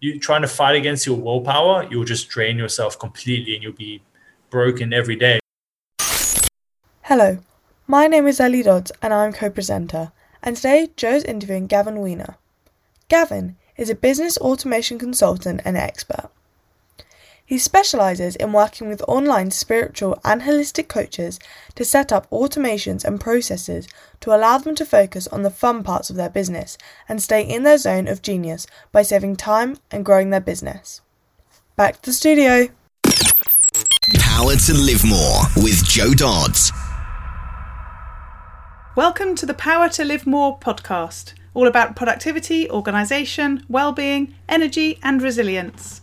you trying to fight against your willpower, you'll just drain yourself completely and you'll be broken every day. Hello, my name is Ellie Dodds and I'm co presenter. And today, Jo's interviewing Gavin Weiner. Gavin is a business automation consultant and expert. He specializes in working with online spiritual and holistic coaches to set up automations and processes to allow them to focus on the fun parts of their business and stay in their zone of genius by saving time and growing their business. Back to the studio. Power to Live More with Jo Dodds. Welcome to the Power to Live More podcast, all about productivity, organisation, well-being, energy and resilience.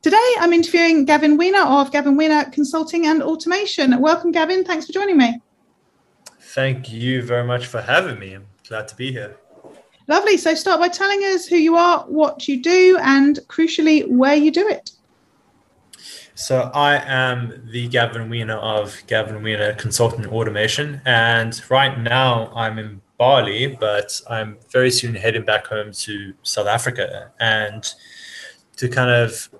Today, I'm interviewing Gavin Weiner of Gavin Weiner Consulting and Automation. Welcome, Gavin. Thanks for joining me. Thank you very much for having me. I'm glad to be here. Lovely. So, start by telling us who you are, what you do, and crucially, where you do it. So, I am the Gavin Weiner of Gavin Weiner Consulting Automation. And right now, I'm in Bali, but I'm very soon heading back home to South Africa. And to kind of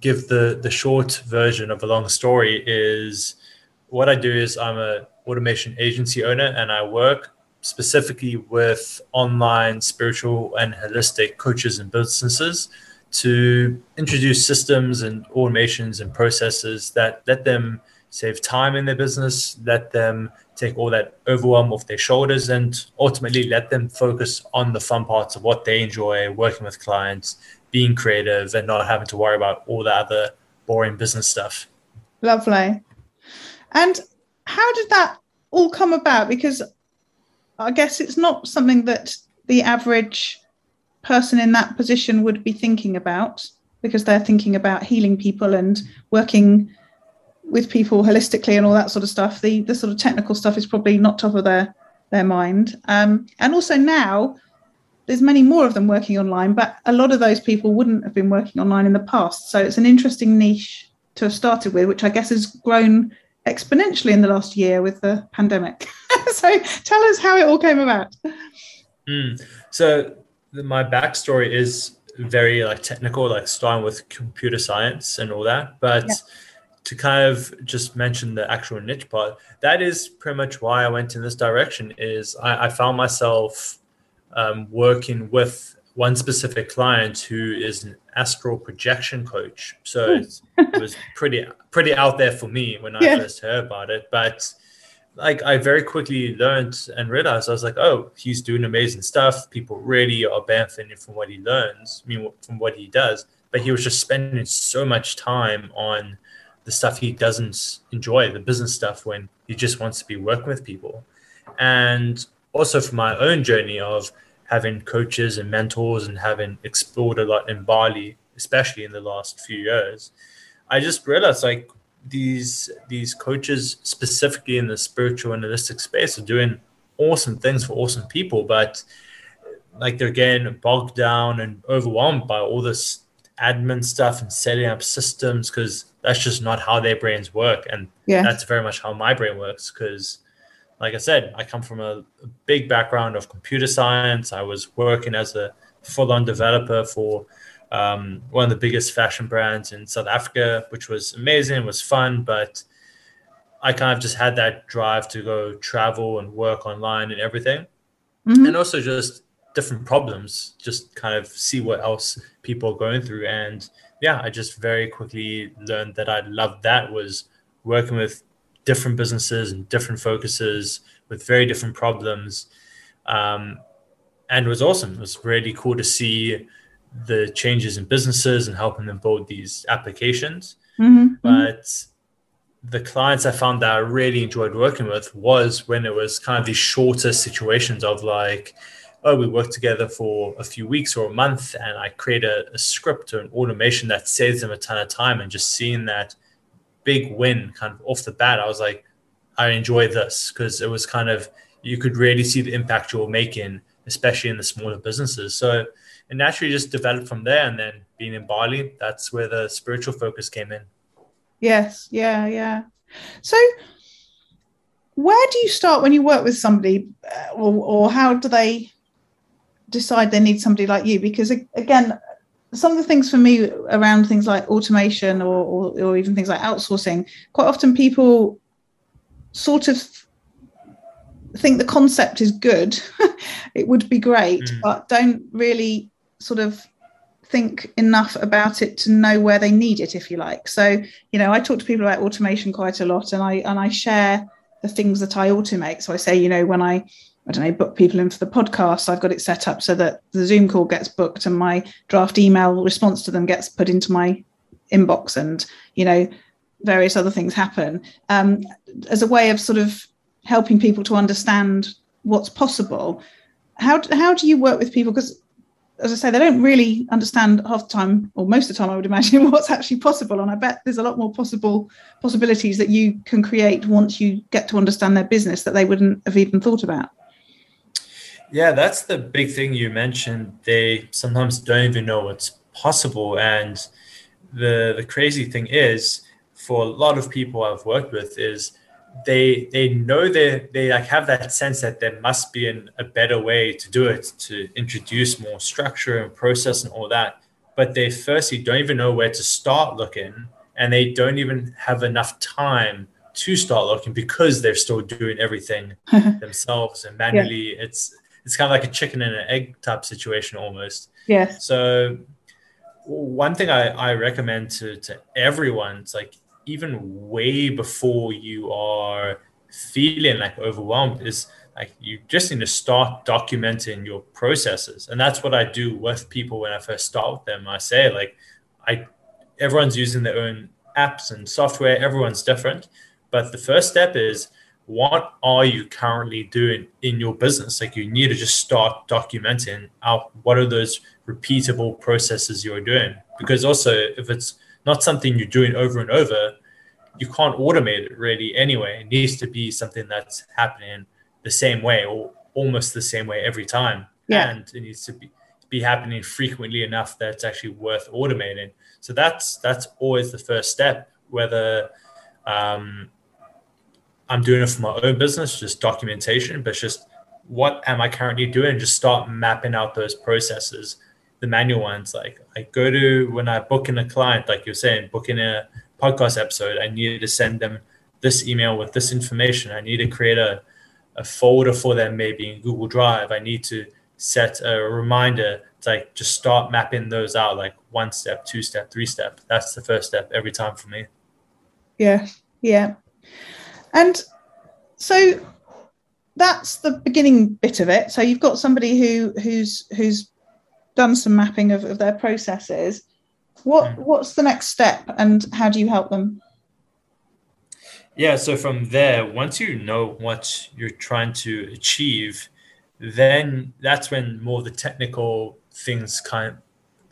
give the the short version of a long story is what I do is I'm a automation agency owner and I work specifically with online spiritual and holistic coaches and businesses to introduce systems and automations and processes that let them save time in their business, let them take all that overwhelm off their shoulders, and ultimately let them focus on the fun parts of what they enjoy working with clients being creative and not having to worry about all the other boring business stuff. Lovely. And how did that all come about? Because I guess it's not something that the average person in that position would be thinking about because they're thinking about healing people and working with people holistically and all that sort of stuff. The the sort of technical stuff is probably not top of their their mind. Um, and also now there's many more of them working online, but a lot of those people wouldn't have been working online in the past. So it's an interesting niche to have started with, which I guess has grown exponentially in the last year with the pandemic. so tell us how it all came about. Mm. So my backstory is very like technical, like starting with computer science and all that, but. Yeah. To kind of just mention the actual niche part, that is pretty much why I went in this direction. Is I, I found myself um, working with one specific client who is an astral projection coach. So hmm. it was pretty pretty out there for me when I yeah. first heard about it. But like I very quickly learned and realized I was like, oh, he's doing amazing stuff. People really are benefiting from what he learns, I mean, from what he does. But he was just spending so much time on the stuff he doesn't enjoy, the business stuff, when he just wants to be working with people. And also for my own journey of having coaches and mentors and having explored a lot in Bali, especially in the last few years, I just realized like these these coaches specifically in the spiritual and holistic space are doing awesome things for awesome people, but like they're getting bogged down and overwhelmed by all this admin stuff and setting up systems because that's just not how their brains work and yeah. that's very much how my brain works because like I said, I come from a, a big background of computer science. I was working as a full-on developer for um, one of the biggest fashion brands in South Africa, which was amazing, it was fun, but I kind of just had that drive to go travel and work online and everything. Mm-hmm. And also just different problems, just kind of see what else people are going through. And yeah, I just very quickly learned that I loved that was working with different businesses and different focuses with very different problems. Um, and it was awesome. It was really cool to see the changes in businesses and helping them build these applications. Mm-hmm. But the clients I found that I really enjoyed working with was when it was kind of these shorter situations of like, oh, we work together for a few weeks or a month, and I create a, a script or an automation that saves them a ton of time. And just seeing that big win kind of off the bat, I was like, I enjoy this because it was kind of you could really see the impact you're making, especially in the smaller businesses. So it naturally just developed from there. And then being in Bali, that's where the spiritual focus came in. Yes, yeah, yeah. So, where do you start when you work with somebody, uh, or, or how do they decide they need somebody like you? Because again, some of the things for me around things like automation or, or, or even things like outsourcing, quite often people sort of think the concept is good. it would be great, mm. but don't really sort of think enough about it to know where they need it if you like so you know i talk to people about automation quite a lot and i and i share the things that i automate so i say you know when i i don't know book people in for the podcast i've got it set up so that the zoom call gets booked and my draft email response to them gets put into my inbox and you know various other things happen um, as a way of sort of helping people to understand what's possible how, how do you work with people because as I say, they don't really understand half the time, or most of the time, I would imagine, what's actually possible. And I bet there's a lot more possible possibilities that you can create once you get to understand their business that they wouldn't have even thought about. Yeah, that's the big thing you mentioned. They sometimes don't even know what's possible. And the the crazy thing is, for a lot of people I've worked with, is they they know they they like have that sense that there must be an, a better way to do it to introduce more structure and process and all that but they firstly don't even know where to start looking and they don't even have enough time to start looking because they're still doing everything themselves and manually yeah. it's it's kind of like a chicken and an egg type situation almost. Yeah so one thing I, I recommend to, to everyone it's like even way before you are feeling like overwhelmed is like you just need to start documenting your processes. And that's what i do with people when i first start with them. I say like i everyone's using their own apps and software. Everyone's different. But the first step is what are you currently doing in your business like you need to just start documenting out what are those repeatable processes you're doing because also if it's not something you're doing over and over, you can't automate it really anyway. It needs to be something that's happening the same way or almost the same way every time. Yeah. And it needs to be, be happening frequently enough that it's actually worth automating. So that's that's always the first step, whether um, I'm doing it for my own business, just documentation, but just what am I currently doing? Just start mapping out those processes the manual ones. Like I go to when I book in a client, like you're saying, booking a podcast episode, I need to send them this email with this information. I need to create a, a folder for them maybe in Google Drive. I need to set a reminder to like just start mapping those out like one step, two step, three step. That's the first step every time for me. Yeah. Yeah. And so that's the beginning bit of it. So you've got somebody who who's who's done some mapping of, of their processes. What hmm. what's the next step, and how do you help them? Yeah, so from there, once you know what you're trying to achieve, then that's when more the technical things kind of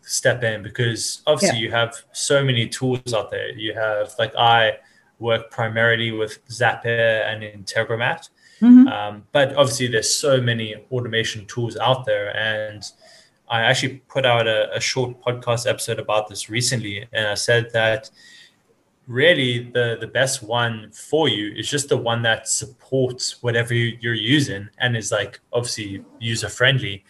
step in because obviously yeah. you have so many tools out there. You have like I work primarily with Zapier and Integromat, mm-hmm. um, but obviously there's so many automation tools out there, and I actually put out a, a, short podcast episode about this recently, and I said that really the the best one for you is just the one that supports whatever you're using and is like obviously user friendly.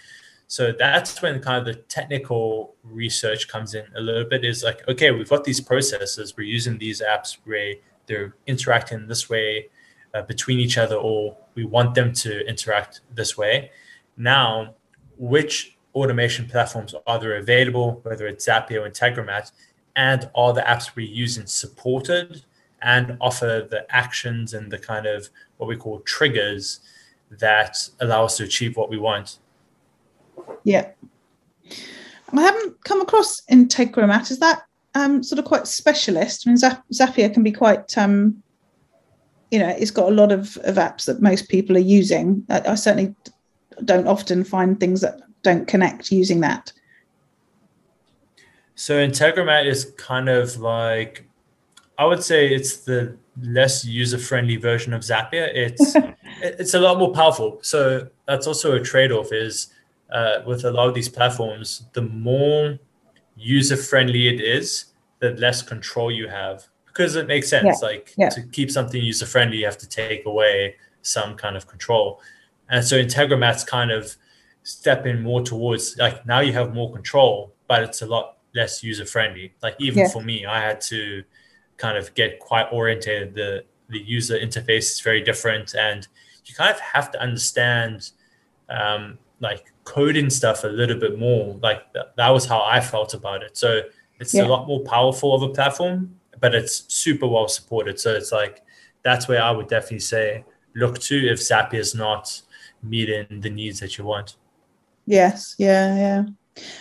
So that's when kind of the technical research comes in a little bit. Is like okay, we've got these processes, we're using these apps where they're interacting this way uh, between each other, or we want them to interact this way. Now, which automation platforms are there available, whether it's Zapier or Integromat, and are the apps we're using supported and offer the actions and the kind of what we call triggers that allow us to achieve what we want. Yeah. I haven't come across Integromat. Is that um, sort of quite specialist? I mean, Zapier can be quite um, you know it's got a lot of, of apps that most people are using. I, I certainly don't often find things that don't connect using that. So Integromat is kind of like I would say it's the less user-friendly version of Zapier. It's it's a lot more powerful. So that's also a trade-off. Is uh, with a lot of these platforms, the more user-friendly it is, the less control you have because it makes sense. Yeah. Like yeah. to keep something user-friendly, you have to take away some kind of control. And so Integromat's kind of stepping more towards like now you have more control, but it's a lot less user-friendly. Like even yeah. for me, I had to kind of get quite orientated. The the user interface is very different, and you kind of have to understand um, like coding stuff a little bit more. Like th- that was how I felt about it. So it's yeah. a lot more powerful of a platform, but it's super well supported. So it's like that's where I would definitely say look to if Zapier is not meeting the needs that you want. Yes, yeah, yeah.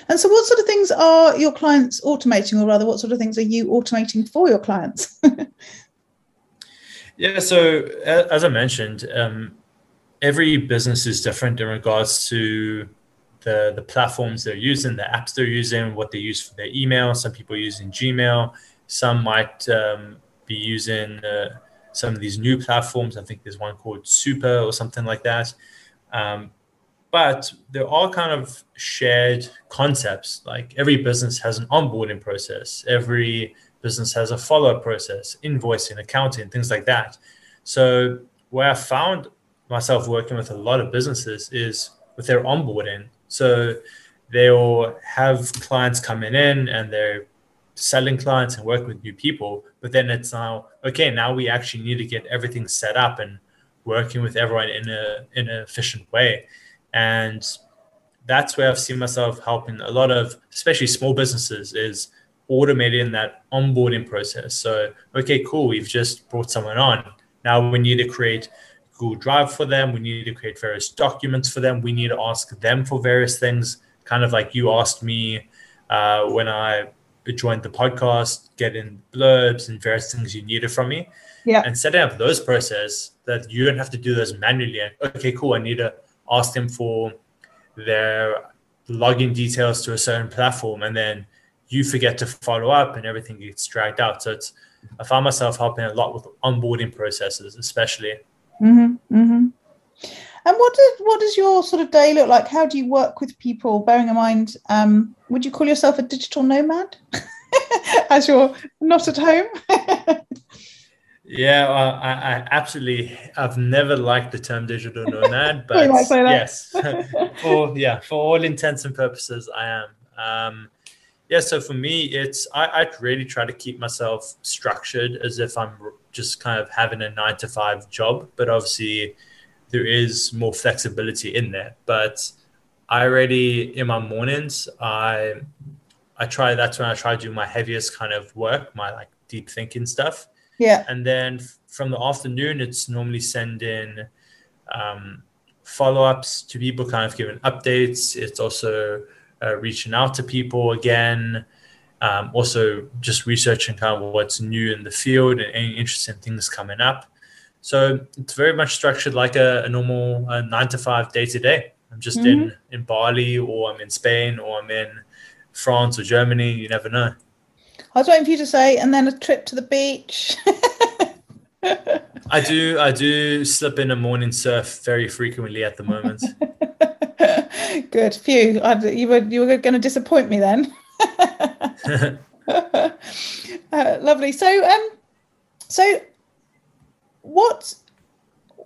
And so, what sort of things are your clients automating, or rather, what sort of things are you automating for your clients? yeah, so as I mentioned, um, every business is different in regards to the, the platforms they're using, the apps they're using, what they use for their email. Some people are using Gmail, some might um, be using uh, some of these new platforms. I think there's one called Super or something like that. Um, but they're all kind of shared concepts. Like every business has an onboarding process, every business has a follow up process, invoicing, accounting, things like that. So, where I found myself working with a lot of businesses is with their onboarding. So, they'll have clients coming in and they're selling clients and working with new people. But then it's now, okay, now we actually need to get everything set up and working with everyone in a in an efficient way. And that's where I've seen myself helping a lot of, especially small businesses, is automating that onboarding process. So, okay, cool, we've just brought someone on. Now we need to create Google Drive for them. We need to create various documents for them. We need to ask them for various things, kind of like you asked me uh, when I joined the podcast, getting blurbs and various things you needed from me. Yeah. And setting up those processes that you don't have to do those manually. Okay, cool. I need to ask them for their login details to a certain platform, and then you forget to follow up, and everything gets dragged out. So it's I found myself helping a lot with onboarding processes, especially. Mm-hmm, mm-hmm. And what does what does your sort of day look like? How do you work with people? Bearing in mind, um, would you call yourself a digital nomad, as you're not at home? Yeah, uh, I, I, absolutely. I've never liked the term digital nomad, but yes, for yeah, for all intents and purposes, I am. Um, yeah, so for me, it's I, I really try to keep myself structured as if I'm just kind of having a nine to five job, but obviously there is more flexibility in there. But I already in my mornings, I I try. That's when I try to do my heaviest kind of work, my like deep thinking stuff yeah. And then from the afternoon, it's normally sending um, follow ups to people, kind of giving updates. It's also uh, reaching out to people again. Um, also, just researching kind of what's new in the field and any interesting things coming up. So it's very much structured like a, a normal uh, nine to five day to day. I'm just mm-hmm. in in Bali, or I'm in Spain, or I'm in France or Germany. You never know. I was waiting for you to say, and then a trip to the beach. I do. I do slip in a morning surf very frequently at the moment. Good. Phew. I, you were you were going to disappoint me then. uh, lovely. So, um, so what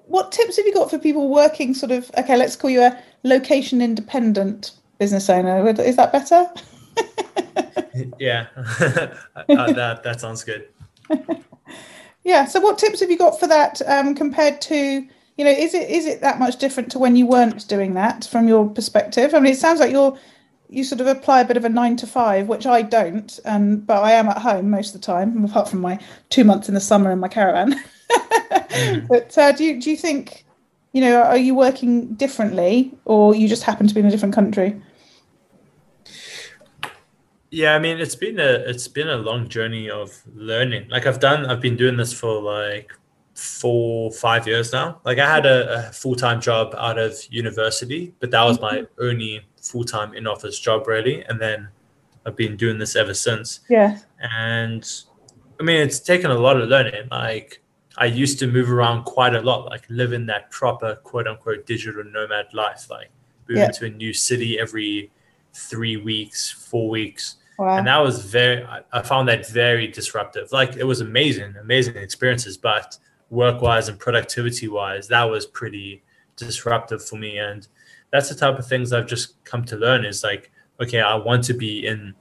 what tips have you got for people working sort of okay? Let's call you a location independent business owner. Is that better? yeah, uh, that that sounds good. yeah. So, what tips have you got for that um, compared to you know? Is it is it that much different to when you weren't doing that from your perspective? I mean, it sounds like you're you sort of apply a bit of a nine to five, which I don't, and but I am at home most of the time, apart from my two months in the summer in my caravan. mm. But uh, do you do you think you know are you working differently, or you just happen to be in a different country? yeah i mean it's been a it's been a long journey of learning like i've done i've been doing this for like four, five years now. Like I had a, a full time job out of university, but that was my Mm-hmm. only full time in office job really. And then I've been doing this ever since. Yeah. And I mean, it's taken a lot of learning. Like I used to move around quite a lot, like live in that proper quote unquote digital nomad life, like moving Yeah. to a new city every three weeks, four weeks Wow. and that was very I- i found that very disruptive like it was amazing amazing experiences but work wise and productivity wise that was pretty disruptive for me and that's the type of things i've just come to learn is like okay i want to be in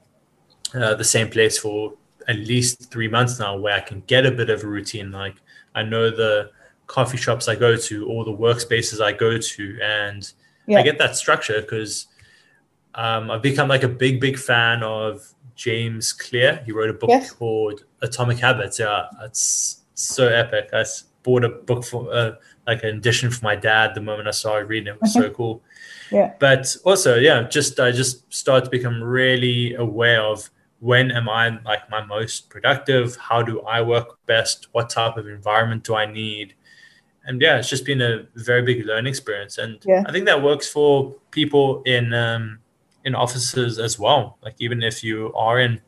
uh, the same place for at least three months now where i can get a bit of a routine like i know the coffee shops i go to all the workspaces i go to and Yeah. i get that structure because um, I've become like a big, big fan of James Clear. He wrote a book Yes. called Atomic Habits. Yeah, it's so epic. I bought a book for uh, like an edition for my dad the moment I started reading it. It was so cool. Yeah. But also, yeah, just I just started to become really aware of when am I like my most productive? How do I work best? What type of environment do I need? And yeah, it's just been a very big learning experience. And Yeah. I think that works for people in um, in offices as well. Like even if you are in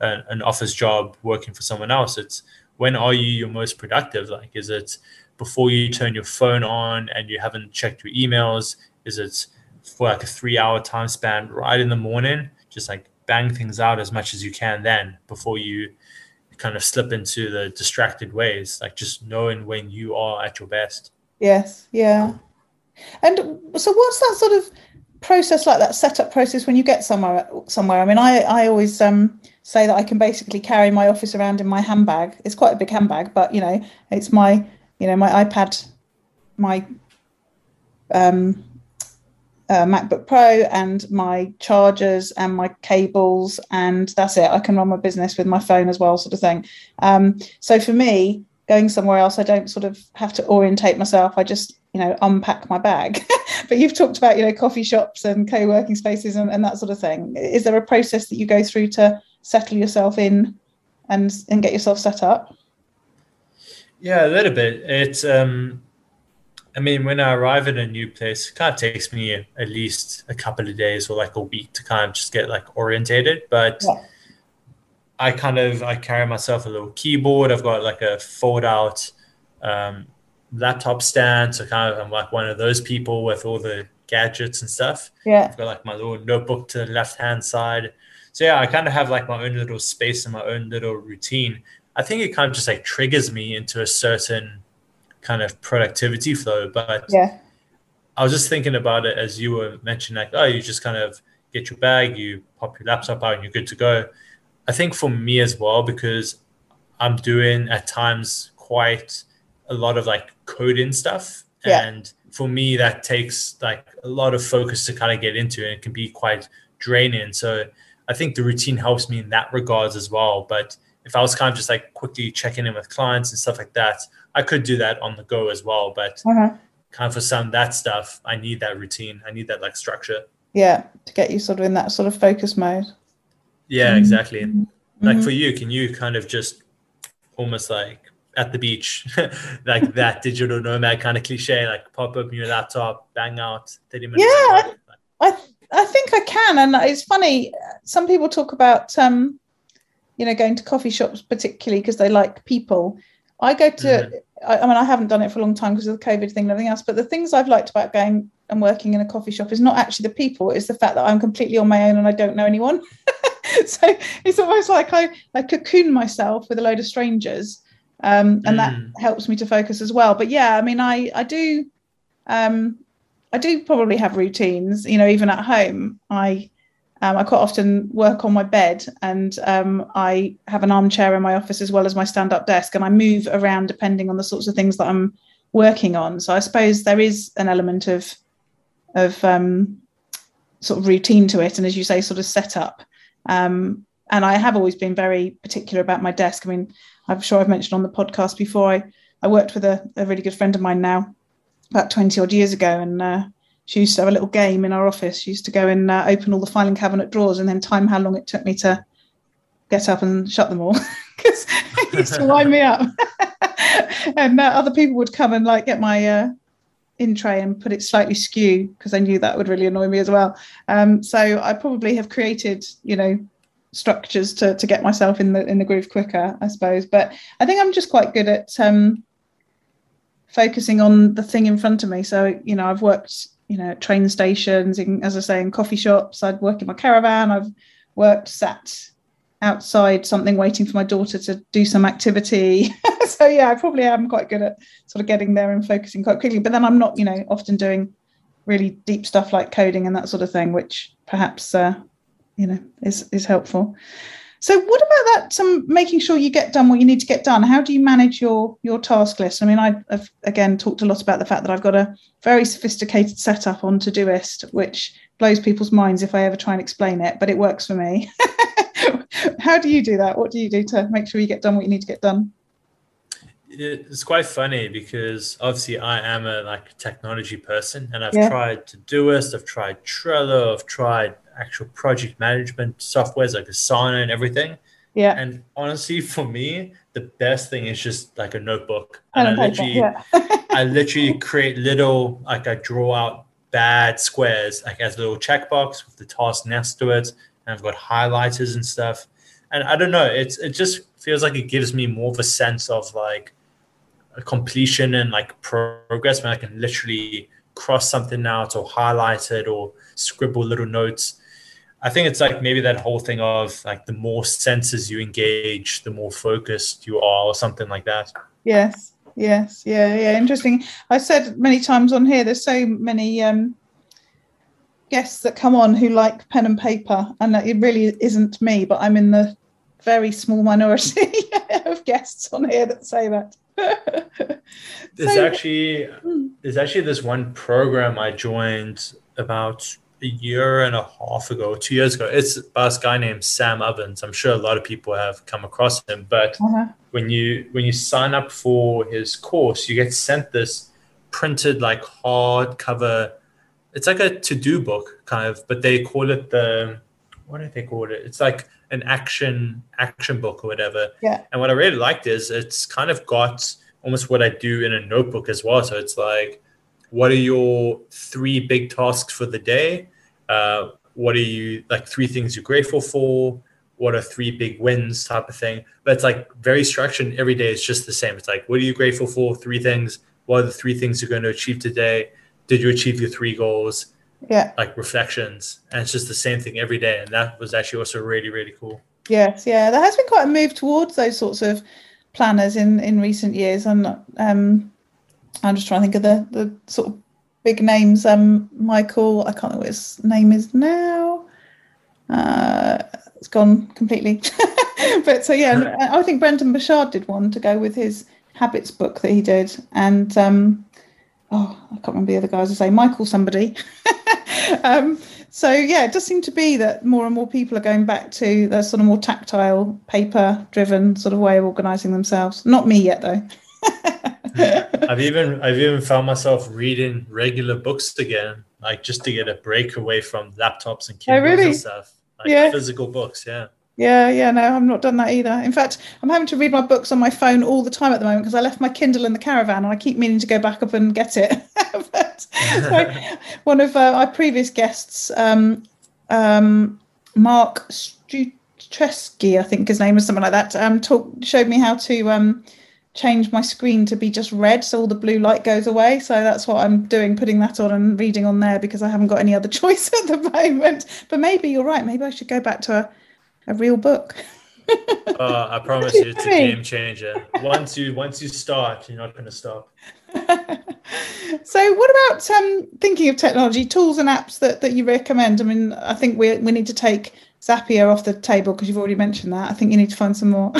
a, an office job working for someone else, it's when are you your most productive? Like, is it before you turn your phone on and you haven't checked your emails? Is it for like a three hour time span right in the morning? Just like bang things out as much as you can then before you kind of slip into the distracted ways. Like just knowing when you are at your best. Yes, yeah. And so, what's that sort of process like? That setup process when you get somewhere? Somewhere. I mean, I I always um, say that I can basically carry my office around in my handbag. It's quite a big handbag, but you know, it's my you know my iPad, my um, uh, MacBook Pro, and my chargers and my cables, and that's it. I can run my business with my phone as well, sort of thing. Um, so for me, going somewhere else, I don't sort of have to orientate myself. I just, you know, unpack my bag. but you've talked about, you know, coffee shops and co-working spaces and, and that sort of thing. Is there a process that you go through to settle yourself in and and get yourself set up? Yeah, a little bit. It's um I mean, when I arrive at a new place, it kind of takes me at least a couple of days or like a week to kind of just get like orientated. But Yeah. I kind of I carry myself a little keyboard. I've got like a fold out um, laptop stand, so kind of I'm like one of those people with all the gadgets and stuff. Yeah. I've got like my little notebook to the left hand side. So yeah, I kind of have like my own little space and my own little routine. I think it kind of just like triggers me into a certain kind of productivity flow. But Yeah. I was just thinking about it as you were mentioning, like, oh, you just kind of get your bag, you pop your laptop out, and you're good to go. I think for me as well, because I'm doing at times quite a lot of like coding stuff. Yeah. And for me, that takes like a lot of focus to kind of get into, and it can be quite draining. So I think the routine helps me in that regards as well. But if I was kind of just like quickly checking in with clients and stuff like that, I could do that on the go as well. But Uh-huh. kind of for some of that stuff, I need that routine. I need that like structure. Yeah. To get you sort of in that sort of focus mode. Yeah, exactly. Like Mhm. for you, can you kind of just almost like at the beach, like that digital nomad kind of cliche, like pop open your laptop, bang out 30 minutes. Yeah? I I think I can, and it's funny. Some people talk about um, you know, going to coffee shops particularly because they like people. I go to. Mhm. I, I mean, I haven't done it for a long time because of the COVID thing and everything else. But the things I've liked about going and working in a coffee shop is not actually the people; it's the fact that I'm completely on my own and I don't know anyone. so it's almost like I I cocoon myself with a load of strangers, um, and that Mm. helps me to focus as well. But yeah, I mean, I I do. Um, I do probably have routines, you know, even at home. I um, I quite often work on my bed and um, I have an armchair in my office as well as my stand up desk, and I move around depending on the sorts of things that I'm working on. So I suppose there is an element of of um, sort of routine to it, and as you say, sort of setup. Um, and I have always been very particular about my desk. I mean, I'm sure I've mentioned on the podcast before. I, I worked with a, a really good friend of mine now about 20 odd years ago, and uh, she used to have a little game in our office. She used to go and uh, open all the filing cabinet drawers and then time how long it took me to get up and shut them all because it used to wind me up. and uh, other people would come and like get my uh, in tray and put it slightly skew because I knew that would really annoy me as well. Um, so I probably have created, you know, structures to to get myself in the in the groove quicker, I suppose. But I think I'm just quite good at um, focusing on the thing in front of me. So you know, I've worked, you know, at train stations, in, as I say, in coffee shops. I'd work in my caravan. I've worked sat outside something waiting for my daughter to do some activity so yeah i probably am quite good at sort of getting there and focusing quite quickly but then i'm not you know often doing really deep stuff like coding and that sort of thing which perhaps uh, you know is is helpful so what about that um, making sure you get done what you need to get done how do you manage your your task list i mean I, have again talked a lot about the fact that i've got a very sophisticated setup on todoist which blows people's minds if i ever try and explain it but it works for me how do you do that? What do you do to make sure you get done what you need to get done? It's quite funny because obviously I am a like technology person and I've yeah. tried Todoist, I've tried Trello, I've tried actual project management softwares like Asana and everything. Yeah. And honestly, for me, the best thing is just like a notebook. And, and I literally, yeah. I literally create little like I draw out bad squares like as a little checkbox with the task next to it and I've got highlighters and stuff. And I don't know, it's it just feels like it gives me more of a sense of like completion and like progress when I can literally cross something out or highlight it or scribble little notes. I think it's like maybe that whole thing of like the more senses you engage, the more focused you are, or something like that. Yes, yes, yeah, yeah. Interesting. I said many times on here, there's so many um, guests that come on who like pen and paper, and it really isn't me, but I'm in the very small minority of guests on here that say that. there's so, actually hmm. there's actually this one program I joined about a year and a half ago, two years ago. It's by this guy named Sam Ovens. I'm sure a lot of people have come across him. But uh-huh. when you when you sign up for his course, you get sent this printed like hardcover it's like a to-do book kind of, but they call it the what do they call it? It's like an action action book or whatever. Yeah. And what I really liked is it's kind of got almost what I do in a notebook as well. So it's like, what are your three big tasks for the day? Uh, what are you like three things you're grateful for? What are three big wins type of thing? But it's like very structured. Every day is just the same. It's like, what are you grateful for? Three things. What are the three things you're going to achieve today? did you achieve your three goals? Yeah. Like reflections. And it's just the same thing every day. And that was actually also really, really cool. Yes, yeah. There has been quite a move towards those sorts of planners in, in recent years. And um I'm just trying to think of the, the sort of big names. Um Michael, I can't know what his name is now. Uh it's gone completely. but so yeah, I think Brendon Burchard did one to go with his habits book that he did. And um oh, I can't remember the other guys to say, Michael somebody. um, so yeah, it does seem to be that more and more people are going back to the sort of more tactile, paper-driven sort of way of organising themselves. Not me yet, though. I've even I've even found myself reading regular books again, like just to get a break away from laptops and Kindles oh, really? and stuff. Like yeah. physical books, yeah. Yeah, yeah, no, I've not done that either. In fact, I'm having to read my books on my phone all the time at the moment because I left my Kindle in the caravan and I keep meaning to go back up and get it. but, so, one of uh, our previous guests, um, um, Mark Struczewski, I think his name is something like that, um, talk, showed me how to um, change my screen to be just red so all the blue light goes away. So that's what I'm doing, putting that on and reading on there because I haven't got any other choice at the moment. But maybe you're right. Maybe I should go back to a a real book. uh, I promise you, it's a game changer. Once you once you start, you're not going to stop. so, what about um, thinking of technology tools and apps that, that you recommend? I mean, I think we we need to take Zapier off the table because you've already mentioned that. I think you need to find some more.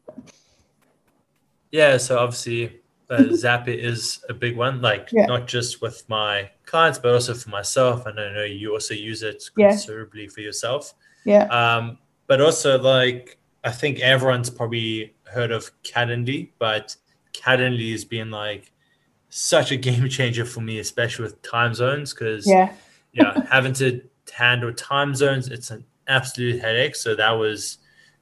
yeah, so obviously uh, Zapier is a big one. Like yeah. not just with my clients, but also for myself. And I know you also use it considerably yeah. for yourself. Yeah. Um, but also like I think everyone's probably heard of Calendly, but Calendly has been like such a game changer for me, especially with time zones, because yeah, yeah, having to handle time zones, it's an absolute headache. So that was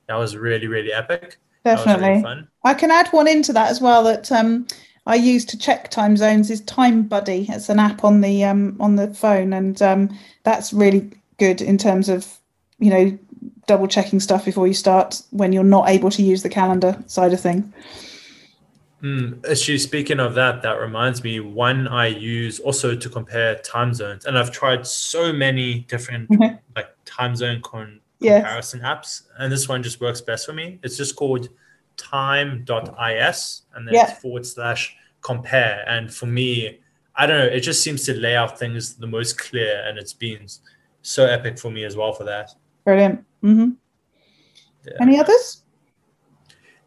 that was really really epic. Definitely. really fun. I can add one into that as well that um, I use to check time zones is Time Buddy. It's an app on the um, on the phone, and um, that's really good in terms of you know double checking stuff before you start when you're not able to use the calendar side of thing. Mm, actually, speaking of that, that reminds me one I use also to compare time zones, and I've tried so many different Mhm. like time zone con- Yes. comparison apps, and this one just works best for me. It's just called time.is and then Yeah. it's forward slash compare. And for me, I don't know, it just seems to lay out things the most clear, and it's been so epic for me as well for that. Brilliant. Mm-hmm. Yeah. Any others?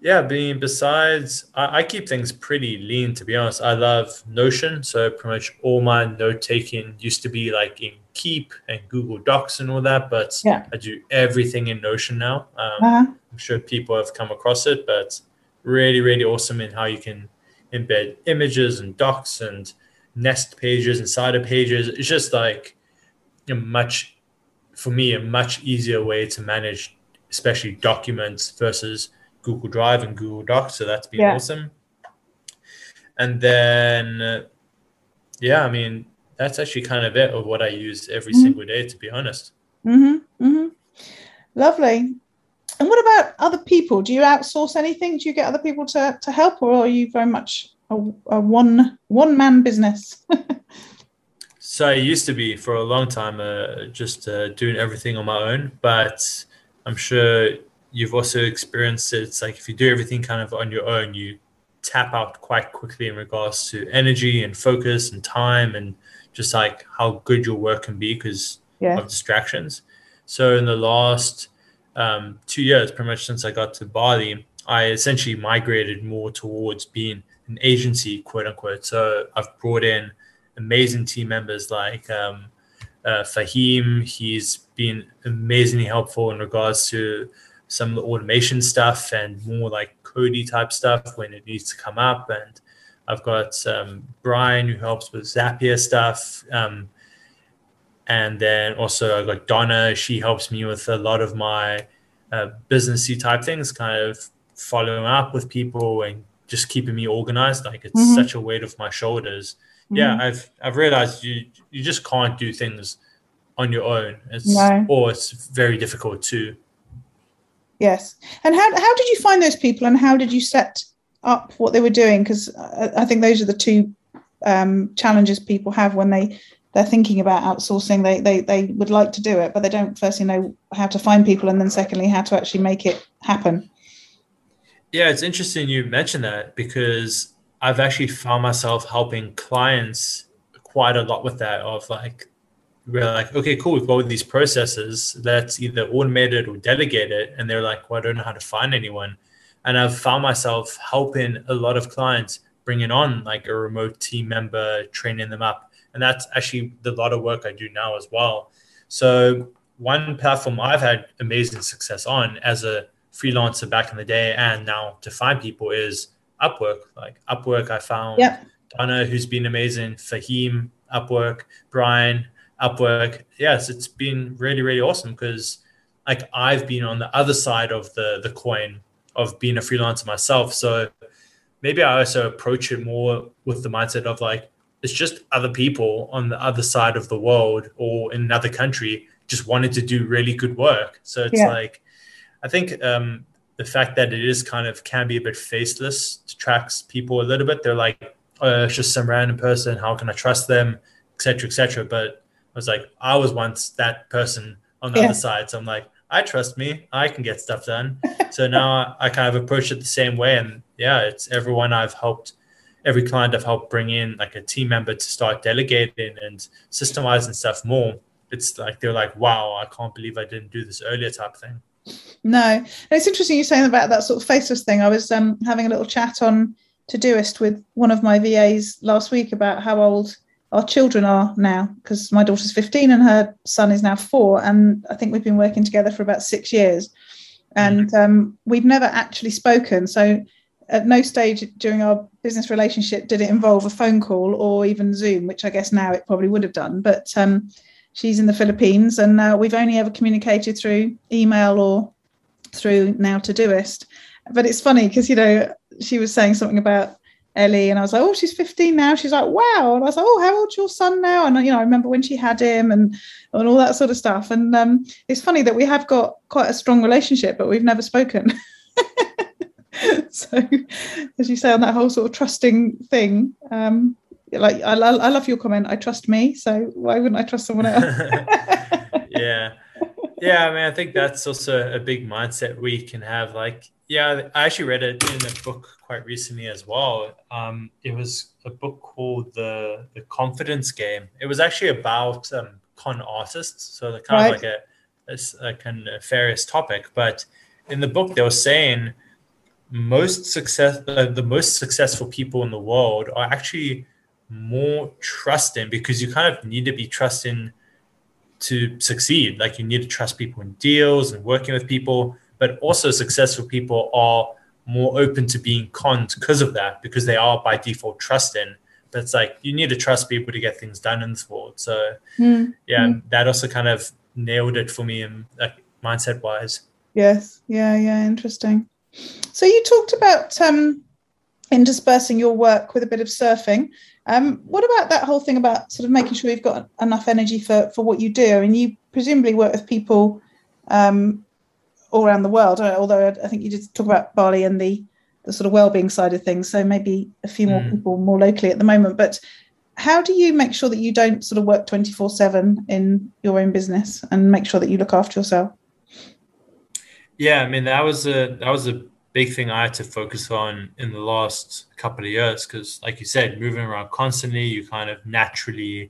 Yeah, being besides, I, I keep things pretty lean to be honest. I love Notion, so pretty much all my note taking used to be like in Keep and Google Docs and all that, but Yeah. I do everything in Notion now. Um, Uh-huh. I'm sure people have come across it, but really, really awesome in how you can embed images and docs and nest pages inside of pages. It's just like a much, for me, a much easier way to manage, especially documents versus Google Drive and Google Docs. So that's been Yeah. awesome. And then, uh, yeah, I mean, that's actually kind of it of what I use every Mhm. single day, to be honest. Mm-hmm. Mm-hmm. Lovely. And what about other people? Do you outsource anything? Do you get other people to, to help, or are you very much a, a one one man business? So I used to be for a long time uh, just uh, doing everything on my own, but I'm sure you've also experienced it. It's like if you do everything kind of on your own, you tap out quite quickly in regards to energy and focus and time and just like how good your work can be because yeah. of distractions. So in the last um, two years, pretty much since I got to Bali, I essentially migrated more towards being an agency, quote unquote. So I've brought in amazing team members like um, uh, Fahim. He's been amazingly helpful in regards to some of the automation stuff and more like Cody type stuff when it needs to come up. And I've got um, Brian who helps with Zapier stuff. Um, and then also I've got Donna. She helps me with a lot of my uh, businessy type things, kind of following up with people and just keeping me organized. Like it's Mhm. such a weight off my shoulders. Yeah, I've I've realized you you just can't do things on your own. It's No. or it's very difficult too. Yes. And how how did you find those people, and how did you set up what they were doing? Because I, I think those are the two um, challenges people have when they they're thinking about outsourcing. They they they would like to do it, but they don't firstly know how to find people, and then secondly how to actually make it happen. Yeah, it's interesting you mentioned that because I've actually found myself helping clients quite a lot with that of like we're like, okay, cool, we've got these processes that's either automated or delegated, and they're like, well, I don't know how to find anyone. And I've found myself helping a lot of clients bringing on like a remote team member, training them up. And that's actually the lot of work I do now as well. So one platform I've had amazing success on as a freelancer back in the day and now to find people is Upwork. Like Upwork, I found Yep. Donna, who's been amazing, Fahim, Upwork, Brian, Upwork. Yes, it's been really, really awesome because like I've been on the other side of the the coin of being a freelancer myself. So maybe I also approach it more with the mindset of like it's just other people on the other side of the world or in another country just wanted to do really good work. So it's Yeah. like I think um, the fact that it is kind of can be a bit faceless attracts people a little bit. They're like, oh, it's just some random person. How can I trust them, etc., etc. But I was like, I was once that person on the Yeah. other side. So I'm like, I trust me. I can get stuff done. so now I kind of approach it the same way. And yeah, it's everyone I've helped, every client I've helped bring in like a team member to start delegating and systemizing stuff more. It's like they're like, wow, I can't believe I didn't do this earlier type thing. No, it's interesting you saying about that sort of faceless thing. I was um, having a little chat on Todoist with one of my VAs last week about how old our children are now, because my daughter's 15 and her son is now four, and I think we've been working together for about six years, and um, we've never actually spoken. So at no stage during our business relationship did it involve a phone call or even Zoom, which I guess now it probably would have done, but. Um, she's in the Philippines, and uh, we've only ever communicated through email or through now To Todoist. But it's funny because you know she was saying something about Ellie, and I was like, oh, she's 15 now. She's like, wow. And I was like, oh, how old's your son now? And you know, I remember when she had him and and all that sort of stuff. And um, it's funny that we have got quite a strong relationship, but we've never spoken. so, as you say on that whole sort of trusting thing, um, like I, I love your comment. I trust me, so why wouldn't I trust someone else? yeah, yeah. I mean, I think that's also a big mindset we can have. Like, yeah, I actually read it in a book quite recently as well. Um, it was a book called the the Confidence Game. It was actually about um, con artists, so they're kind right. of like a, a, a kind of nefarious topic. But in the book, they were saying most success, uh, the most successful people in the world are actually more trusting because you kind of need to be trusting to succeed. Like you need to trust people in deals and working with people, but also successful people are more open to being conned because of that, because they are by default trusting. But it's like you need to trust people to get things done in this world. So mm. yeah, mm. that also kind of nailed it for me in like mindset wise. Yes. Yeah. Yeah. Interesting. So you talked about um, interspersing your work with a bit of surfing. Um, what about that whole thing about sort of making sure you've got enough energy for for what you do? I mean, you presumably work with people um, all around the world. Uh, although I think you did talk about Bali and the the sort of well-being side of things. So maybe a few more mm. people more locally at the moment. But how do you make sure that you don't sort of work 24 7 in your own business and make sure that you look after yourself yeah i mean that was a that was a big thing I had to focus on in the last couple of years because, like you said, moving around constantly, you kind of naturally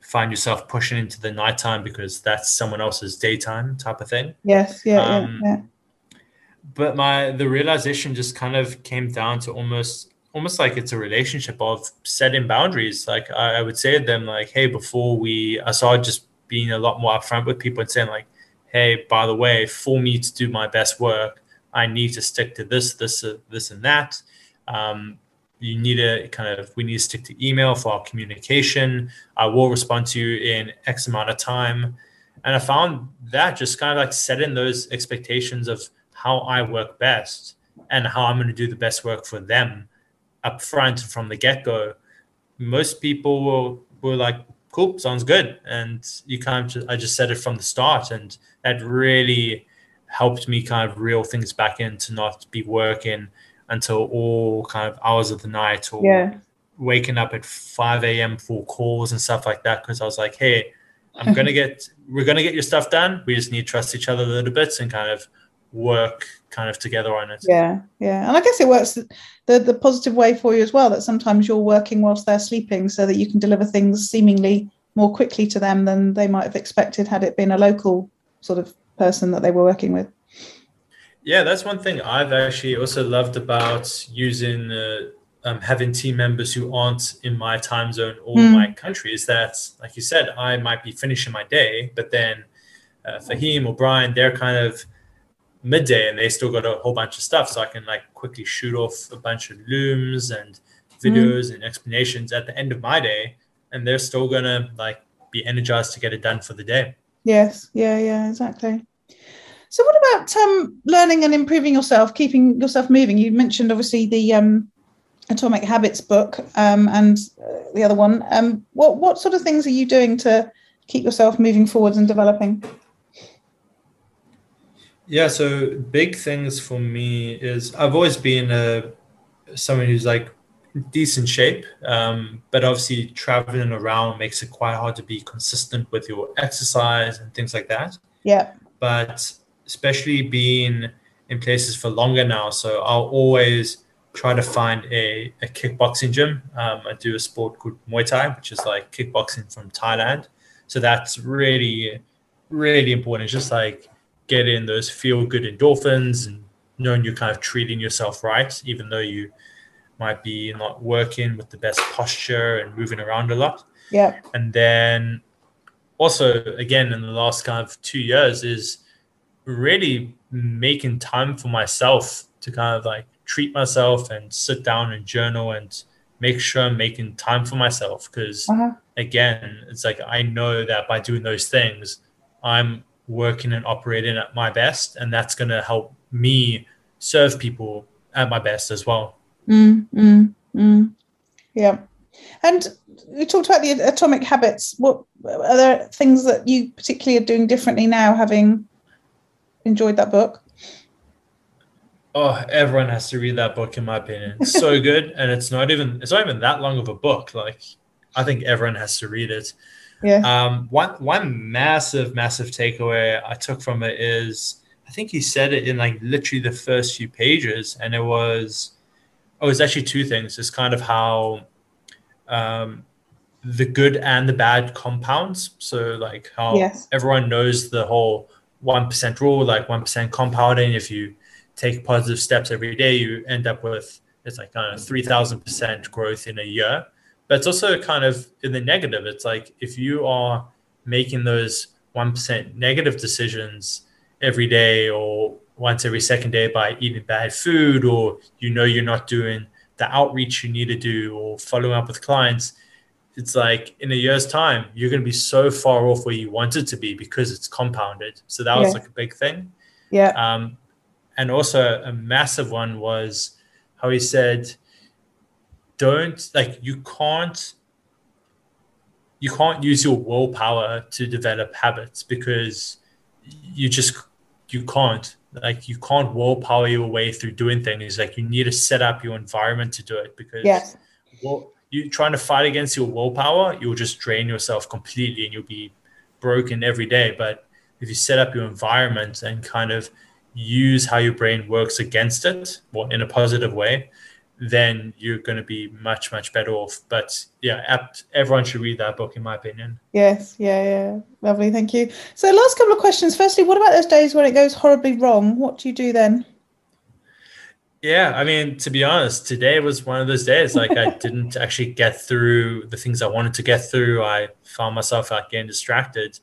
find yourself pushing into the nighttime because that's someone else's daytime type of thing. Yes, yeah, um, yeah, yeah. But my the realization just kind of came down to almost almost like it's a relationship of setting boundaries. Like I, I would say to them, like, hey, before we, I saw just being a lot more upfront with people and saying, like, hey, by the way, for me to do my best work, I need to stick to this, this, uh, this, and that. Um, you need to kind of we need to stick to email for our communication. I will respond to you in X amount of time. And I found that just kind of like setting those expectations of how I work best and how I'm going to do the best work for them up front from the get go. Most people will were like, cool, sounds good. And you kind of just, I just said it from the start. And that really helped me kind of reel things back in to not be working until all kind of hours of the night or yeah. waking up at 5 a.m. for calls and stuff like that. Cause I was like, hey, I'm gonna get we're gonna get your stuff done. We just need to trust each other a little bit and kind of work kind of together on it. Yeah, yeah. And I guess it works the the positive way for you as well that sometimes you're working whilst they're sleeping so that you can deliver things seemingly more quickly to them than they might have expected had it been a local sort of person that they were working with. Yeah, that's one thing I've actually also loved about using uh, um, having team members who aren't in my time zone or mm. my country is that, like you said, I might be finishing my day, but then uh, Fahim or Brian, they're kind of midday and they still got a whole bunch of stuff. So I can like quickly shoot off a bunch of looms and videos mm. and explanations at the end of my day, and they're still gonna like be energized to get it done for the day. Yes, yeah, yeah, exactly. So, what about um, learning and improving yourself, keeping yourself moving? You mentioned obviously the um, Atomic Habits book um, and uh, the other one. Um, what what sort of things are you doing to keep yourself moving forwards and developing? Yeah, so big things for me is I've always been a someone who's like decent shape, um, but obviously traveling around makes it quite hard to be consistent with your exercise and things like that. Yeah. But especially being in places for longer now, so I'll always try to find a, a kickboxing gym. Um, I do a sport called Muay Thai, which is like kickboxing from Thailand. So that's really, really important. It's just like getting those feel good endorphins and knowing you're kind of treating yourself right, even though you might be not working with the best posture and moving around a lot. Yeah. And then also, again, in the last kind of two years, is really making time for myself to kind of like treat myself and sit down and journal and make sure I'm making time for myself. Because uh-huh. again, it's like I know that by doing those things, I'm working and operating at my best, and that's going to help me serve people at my best as well. Mm, mm, mm. Yeah. And we talked about the atomic habits. What are there things that you particularly are doing differently now, having enjoyed that book? Oh, everyone has to read that book, in my opinion. It's so good, and it's not even it's not even that long of a book. Like, I think everyone has to read it. Yeah. Um, one one massive massive takeaway I took from it is I think he said it in like literally the first few pages, and it was oh, it's actually two things. It's kind of how um, the good and the bad compounds. So like how Yes. everyone knows the whole one percent rule, like one percent compounding. If you take positive steps every day, you end up with it's like kind of three thousand percent growth in a year. But it's also kind of in the negative. It's like if you are making those one percent negative decisions every day or once every second day by eating bad food or you know you're not doing the outreach you need to do or following up with clients it's like in a year's time you're going to be so far off where you wanted to be because it's compounded so that was Yeah. like a big thing Yeah. um, and also a massive one was how he said don't like you can't you can't use your willpower to develop habits because you just you can't like you can't willpower your way through doing things like you need to set up your environment to do it because Yes. well you trying to fight against your willpower you'll just drain yourself completely and you'll be broken every day but if you set up your environment and kind of use how your brain works against it well in a positive way then you're going to be much much better off but yeah ap- everyone should read that book in my opinion Yes. Yeah. Yeah. Lovely. Thank you. So, last couple of questions. Firstly, what about those days when it goes horribly wrong? What do you do then? Yeah, I mean, to be honest, today was one of those days. Like, I didn't actually get through the things I wanted to get through. I found myself like getting distracted,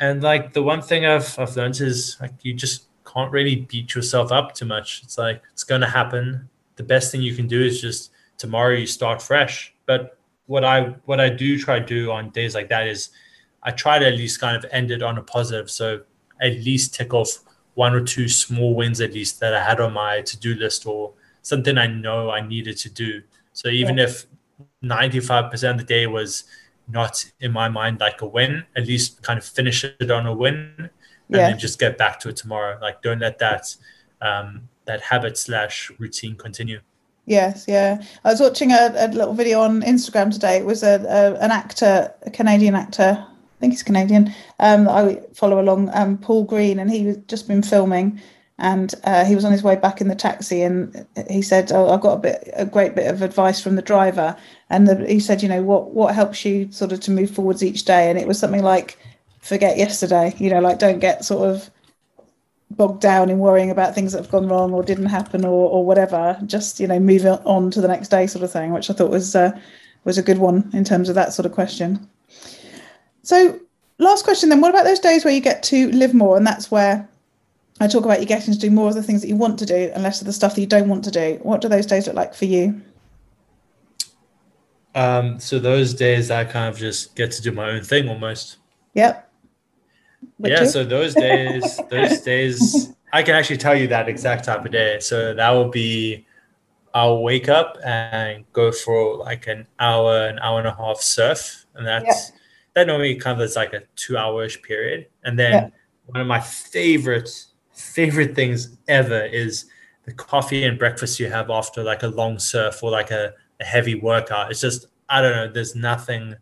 and like the one thing I've I've learned is like you just can't really beat yourself up too much. It's like it's going to happen. The best thing you can do is just tomorrow you start fresh. But what I what I do try to do on days like that is I try to at least kind of end it on a positive. So at least tick off one or two small wins at least that I had on my to-do list or something I know I needed to do. So even if 95% of the day was not in my mind like a win, at least kind of finish it on a win and Yeah. then just get back to it tomorrow. Like don't let that um that habit slash routine continue. Yes, yeah. I was watching a, a little video on Instagram today. It was a, a an actor, a Canadian actor. I think he's Canadian. Um, I follow along, um, Paul Greene, and he was just been filming, and uh, he was on his way back in the taxi, and he said, "Oh, I've got a bit, a great bit of advice from the driver." And the, he said, "You know, what what helps you sort of to move forwards each day?" And it was something like, "Forget yesterday." You know, like don't get sort of bogged down in worrying about things that have gone wrong or didn't happen or, or whatever. Just you know, move on to the next day, sort of thing, which I thought was uh, was a good one in terms of that sort of question. So, last question then: What about those days where you get to live more, and that's where I talk about you getting to do more of the things that you want to do and less of the stuff that you don't want to do. What do those days look like for you? Um so those days I kind of just get to do my own thing almost. Yep. Yeah, so those days, those days, I can actually tell you that exact type of day. So that will be, I'll wake up and go for like an hour, an hour and a half surf, and that's that normally kind of is like a two-hour-ish period. And then Yeah. one of my favorite favorite things ever is the coffee and breakfast you have after like a long surf or like a, a heavy workout. It's just I don't know. There's nothing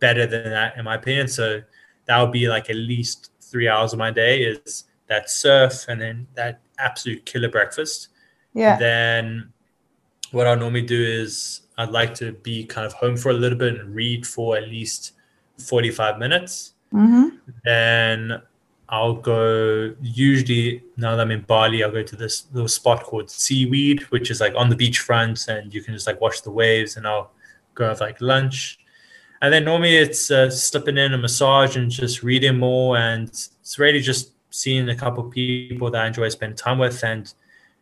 better than that in my opinion. So that would be like at least three hours of my day is that surf and then that absolute killer breakfast. yeah. Then what I normally do is I'd like to be kind of home for a little bit and read for at least 45 minutes. Mm-hmm. Then I'll go, usually now that I'm in Bali, I'll go to this little spot called Seaweed, which is like on the beachfront and you can just like watch the waves and I'll go have like lunch. And then normally it's uh, slipping in a massage and just reading more. And it's really just seeing a couple of people that I enjoy spending time with and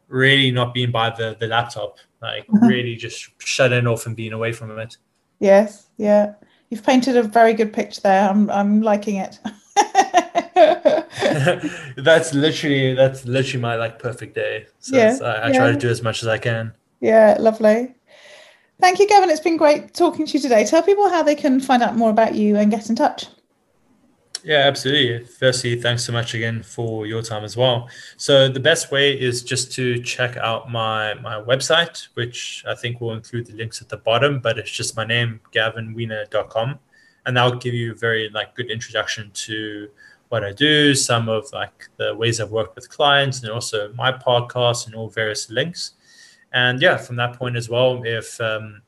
really not being by the, the laptop, like Mhm. really just shutting off and being away from it. Yes, yeah. You've painted a very good picture there. I'm I'm liking it. that's literally that's literally my like perfect day. So Yeah, I, I yeah. try to do as much as I can. Yeah, lovely. Thank you, Gavin. It's been great talking to you today. Tell people how they can find out more about you and get in touch. Yeah, absolutely. Firstly, thanks so much again for your time as well. So the best way is just to check out my my website, which I think will include the links at the bottom, but it's just my name, gavinwiener.com. And that'll give you a very like good introduction to what I do, some of like the ways I've worked with clients, and also my podcast and all various links. And yeah, from that point as well, if um,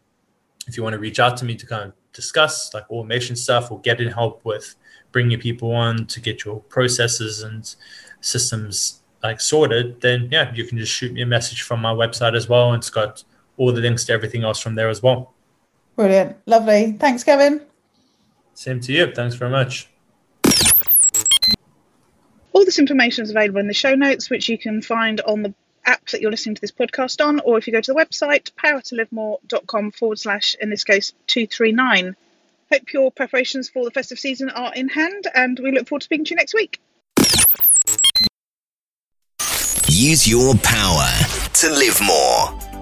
if you want to reach out to me to kind of discuss like automation stuff or get in help with bringing people on to get your processes and systems like sorted, then yeah, you can just shoot me a message from my website as well. And it's got all the links to everything else from there as well. Brilliant. Lovely. Thanks, Kevin. Same to you. Thanks very much. All this information is available in the show notes, which you can find on the app that you're listening to this podcast on, or if you go to the website, powertolivemore.com forward slash, in this case, 239. Hope your preparations for the festive season are in hand, and we look forward to speaking to you next week. Use your power to live more.